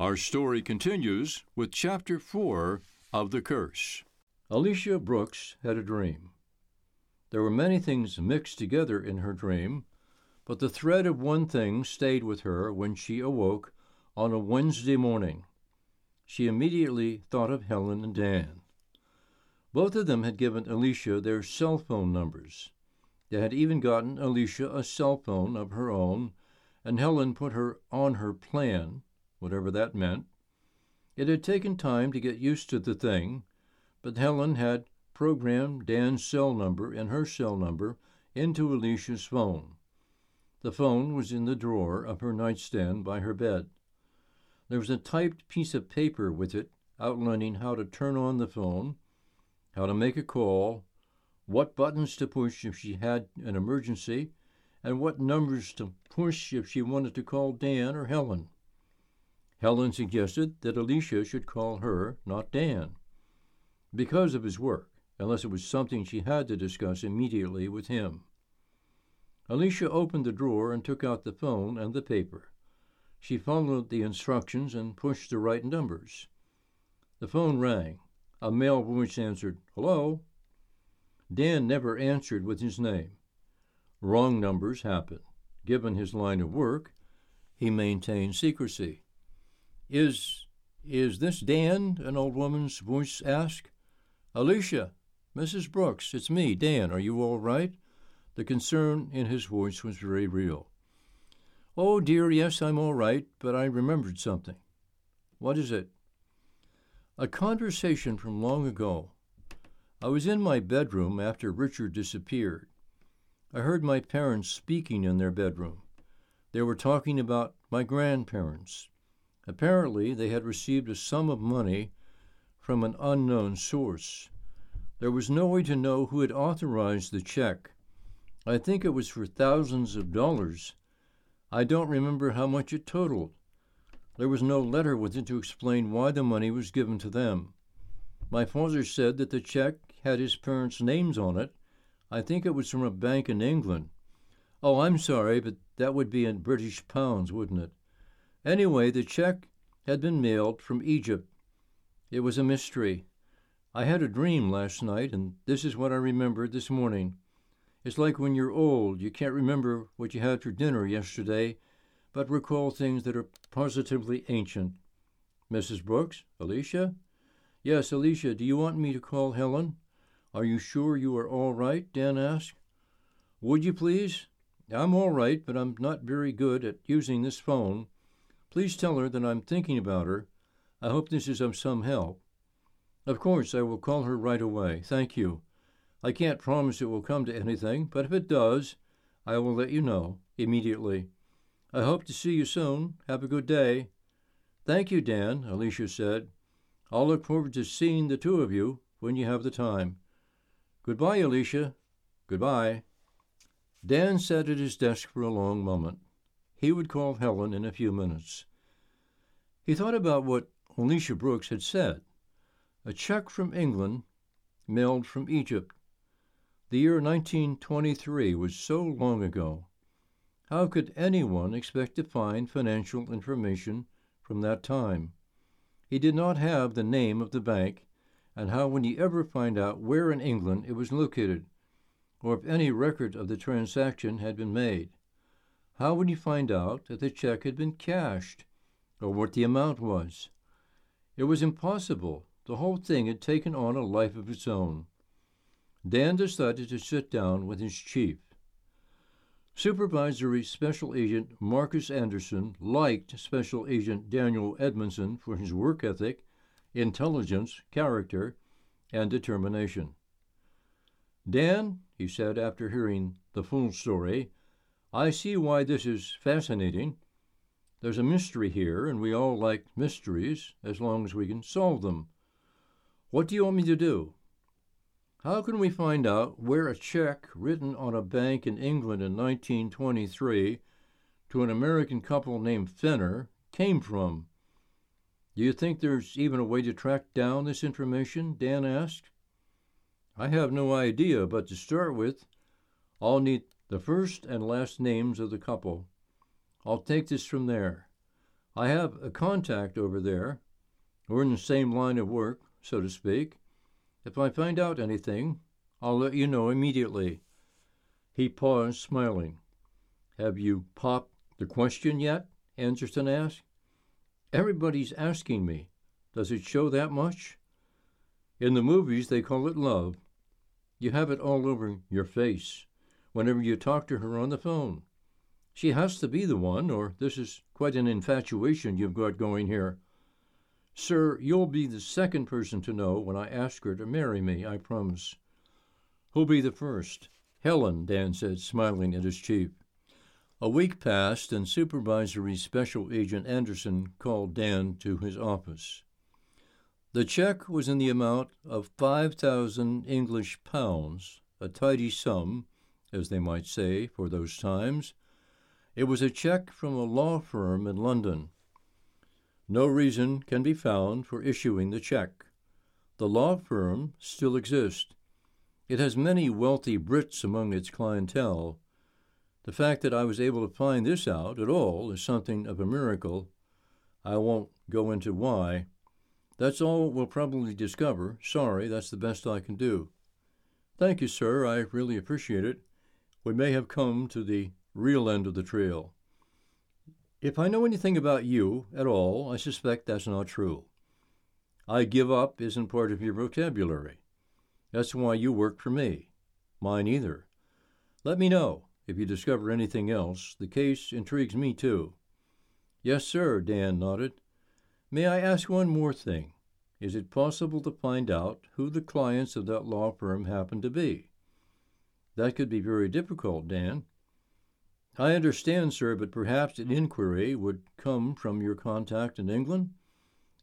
Our story continues with chapter 4 of The Curse. Alicia Brooks had a dream. There were many things mixed together in her dream, but the thread of one thing stayed with her when she awoke on a Wednesday morning. She immediately thought of Helen and Dan. Both of them had given Alicia their cell phone numbers. They had even gotten Alicia a cell phone of her own, and Helen put her on her plan, whatever that meant. It had taken time to get used to the thing, but Helen had programmed Dan's cell number and her cell number into Alicia's phone. The phone was in the drawer of her nightstand by her bed. There was a typed piece of paper with it outlining how to turn on the phone how to make a call, what buttons to push if she had an emergency, and what numbers to push if she wanted to call Dan or Helen. Helen suggested that Alicia should call her, not Dan, because of his work, unless it was something she had to discuss immediately with him. Alicia opened the drawer and took out the phone and the paper. She followed the instructions and pushed the right numbers. The phone rang. A male voice answered, Hello? Dan never answered with his name. Wrong numbers happen. Given his line of work, he maintained secrecy. Is is this Dan? an old woman's voice asked. Alicia, Mrs. Brooks, it's me, Dan. Are you all right? The concern in his voice was very real. Oh, dear, yes, I'm all right, but I remembered something. What is it? A conversation from long ago. I was in my bedroom after Richard disappeared. I heard my parents speaking in their bedroom. They were talking about my grandparents. Apparently, they had received a sum of money from an unknown source. There was no way to know who had authorized the check. I think it was for thousands of dollars. I don't remember how much it totaled. There was no letter with it to explain why the money was given to them. My father said that the check had his parents' names on it. I think it was from a bank in England. Oh, I'm sorry, but that would be in British pounds, wouldn't it? Anyway, the check had been mailed from Egypt. It was a mystery. I had a dream last night, and this is what I remembered this morning. It's like when you're old, you can't remember what you had for dinner yesterday, but recall things that are positively ancient. Mrs. Brooks? Alicia? Yes, Alicia, do you want me to call Helen? Are you sure you are all right? Dan asked. Would you please? I'm all right, but I'm not very good at using this phone. Please tell her that I'm thinking about her. I hope this is of some help. Of course, I will call her right away. Thank you. I can't promise it will come to anything, but if it does, I will let you know immediately. I hope to see you soon. Have a good day. Thank you, Dan, Alicia said. I'll look forward to seeing the two of you when you have the time. Goodbye, Alicia. Goodbye. Dan sat at his desk for a long moment. He would call Helen in a few minutes. He thought about what Alicia Brooks had said. A check from England, mailed from Egypt. The year 1923 was so long ago. How could anyone expect to find financial information from that time? He did not have the name of the bank, and how would he ever find out where in England it was located, or if any record of the transaction had been made? How would he find out that the check had been cashed, or what the amount was? It was impossible. The whole thing had taken on a life of its own. Dan decided to sit down with his chief. Supervisory Special Agent Marcus Anderson liked Special Agent Daniel Edmondson for his work ethic, intelligence, character, and determination. Dan, he said after hearing the full story, I see why this is fascinating. There's a mystery here, and we all like mysteries as long as we can solve them. What do you want me to do? How can we find out where a check written on a bank in England in 1923 to an American couple named Fenner came from? Do you think there's even a way to track down this information? Dan asked. I have no idea, but to start with, I'll need the first and last names of the couple. I'll take this from there. I have a contact over there. We're in the same line of work, so to speak. If I find out anything, I'll let you know immediately. He paused, smiling. Have you popped the question yet? Anderson asked. Everybody's asking me. Does it show that much? In the movies, they call it love. You have it all over your face whenever you talk to her on the phone. She has to be the one, or this is quite an infatuation you've got going here. Sir, you'll be the second person to know when I ask her to marry me, I promise. Who'll be the first? Helen, Dan said, smiling at his chief. A week passed, and Supervisory Special Agent Anderson called Dan to his office. The check was in the amount of 5,000 English pounds, a tidy sum, as they might say, for those times. It was a check from a law firm in London. No reason can be found for issuing the check. The law firm still exists. It has many wealthy Brits among its clientele. The fact that I was able to find this out at all is something of a miracle. I won't go into why. That's all we'll probably discover. Sorry, that's the best I can do. Thank you, sir. I really appreciate it. We may have come to the real end of the trail. If I know anything about you at all, I suspect that's not true. I give up isn't part of your vocabulary. That's why you work for me. Mine either. Let me know if you discover anything else. The case intrigues me too. Yes, sir, Dan nodded. May I ask one more thing? Is it possible to find out who the clients of that law firm happen to be? That could be very difficult, Dan. I understand, sir, but perhaps an inquiry would come from your contact in England?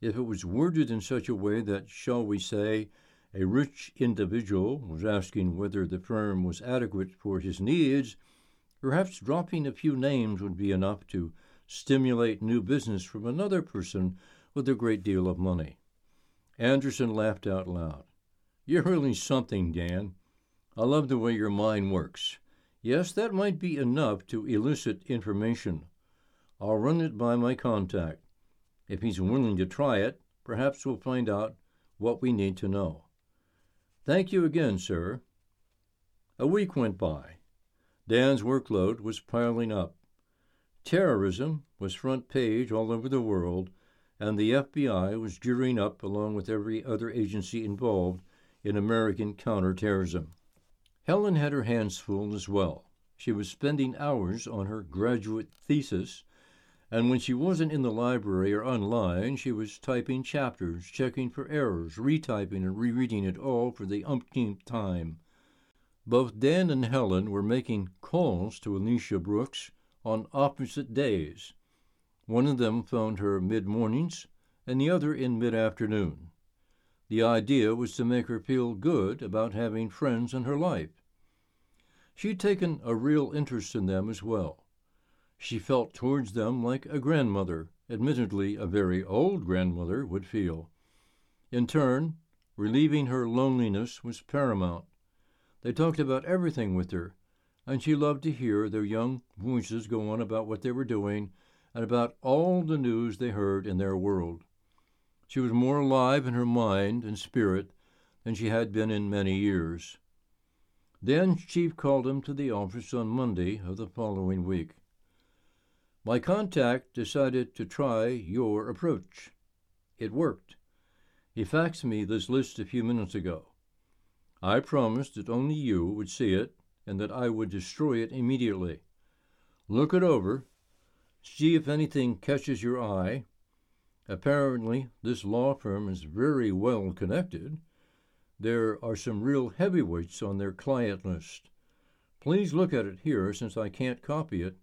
If it was worded in such a way that, shall we say, a rich individual was asking whether the firm was adequate for his needs, perhaps dropping a few names would be enough to stimulate new business from another person with a great deal of money. Anderson laughed out loud. You're really something, Dan. I love the way your mind works. Yes, that might be enough to elicit information. I'll run it by my contact. If he's willing to try it, perhaps we'll find out what we need to know. Thank you again, sir. A week went by. Dan's workload was piling up. Terrorism was front page all over the world, and the FBI was gearing up along with every other agency involved in American counterterrorism. Helen had her hands full as well. She was spending hours on her graduate thesis, and when she wasn't in the library or online, she was typing chapters, checking for errors, retyping and rereading it all for the umpteenth time. Both Dan and Helen were making calls to Alicia Brooks on opposite days. One of them phoned her mid mornings, and the other in mid afternoon. The idea was to make her feel good about having friends in her life. She'd taken a real interest in them as well. She felt towards them like a grandmother, admittedly a very old grandmother, would feel. In turn, relieving her loneliness was paramount. They talked about everything with her, and she loved to hear their young voices go on about what they were doing and about all the news they heard in their world. She was more alive in her mind and spirit than she had been in many years. Then Chief called him to the office on Monday of the following week. My contact decided to try your approach. It worked. He faxed me this list a few minutes ago. I promised that only you would see it and that I would destroy it immediately. Look it over. See if anything catches your eye. Apparently, this law firm is very well connected there are some real heavyweights on their client list. Please look at it here since I can't copy it,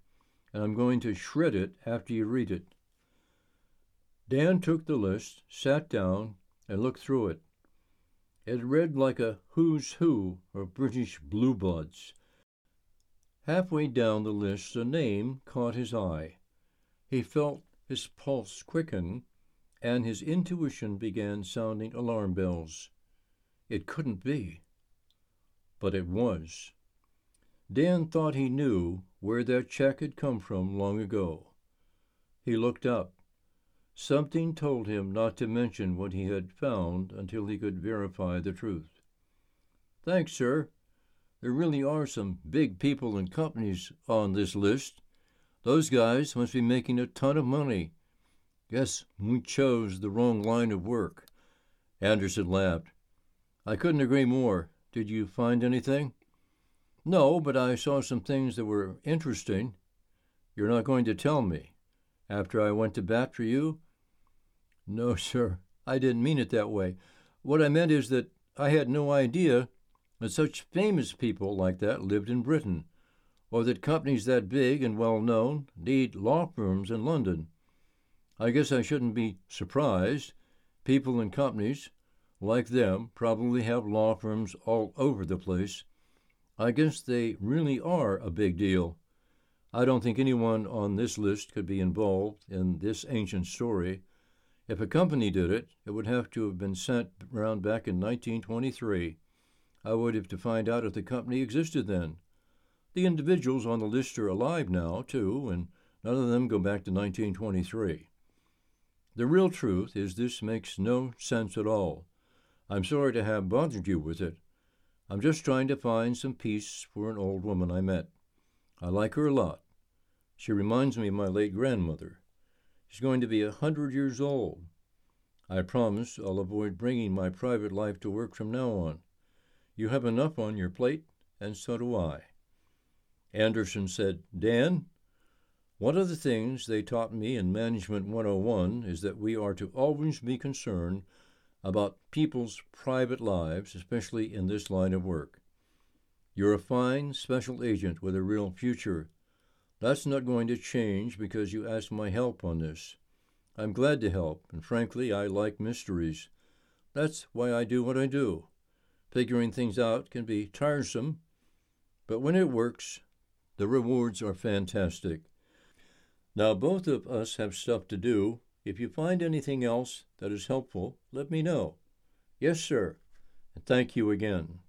and I'm going to shred it after you read it. Dan took the list, sat down, and looked through it. It read like a who's who of British blue bloods. Halfway down the list, a name caught his eye. He felt his pulse quicken, and his intuition began sounding alarm bells. It couldn't be. But it was. Dan thought he knew where that check had come from long ago. He looked up. Something told him not to mention what he had found until he could verify the truth. Thanks, sir. There really are some big people and companies on this list. Those guys must be making a ton of money. Guess we chose the wrong line of work. Anderson laughed. I couldn't agree more. Did you find anything? No, but I saw some things that were interesting. You're not going to tell me. After I went to bat for you? No, sir. I didn't mean it that way. What I meant is that I had no idea that such famous people like that lived in Britain, or that companies that big and well known need law firms in London. I guess I shouldn't be surprised. People and companies like them probably have law firms all over the place. I guess they really are a big deal. I don't think anyone on this list could be involved in this ancient story. If a company did it, it would have to have been sent around back in 1923. I would have to find out if the company existed then. The individuals on the list are alive now, too, and none of them go back to 1923. The real truth is this makes no sense at all. I'm sorry to have bothered you with it. I'm just trying to find some peace for an old woman I met. I like her a lot. She reminds me of my late grandmother. She's going to be a hundred years old. I promise I'll avoid bringing my private life to work from now on. You have enough on your plate, and so do I. Anderson said, Dan, one of the things they taught me in Management 101 is that we are to always be concerned about people's private lives, especially in this line of work. You're a fine special agent with a real future. That's not going to change because you asked my help on this. I'm glad to help, and frankly, I like mysteries. That's why I do what I do. Figuring things out can be tiresome, but when it works, the rewards are fantastic. Now, both of us have stuff to do, if you find anything else that is helpful, let me know. Yes, sir. And thank you again.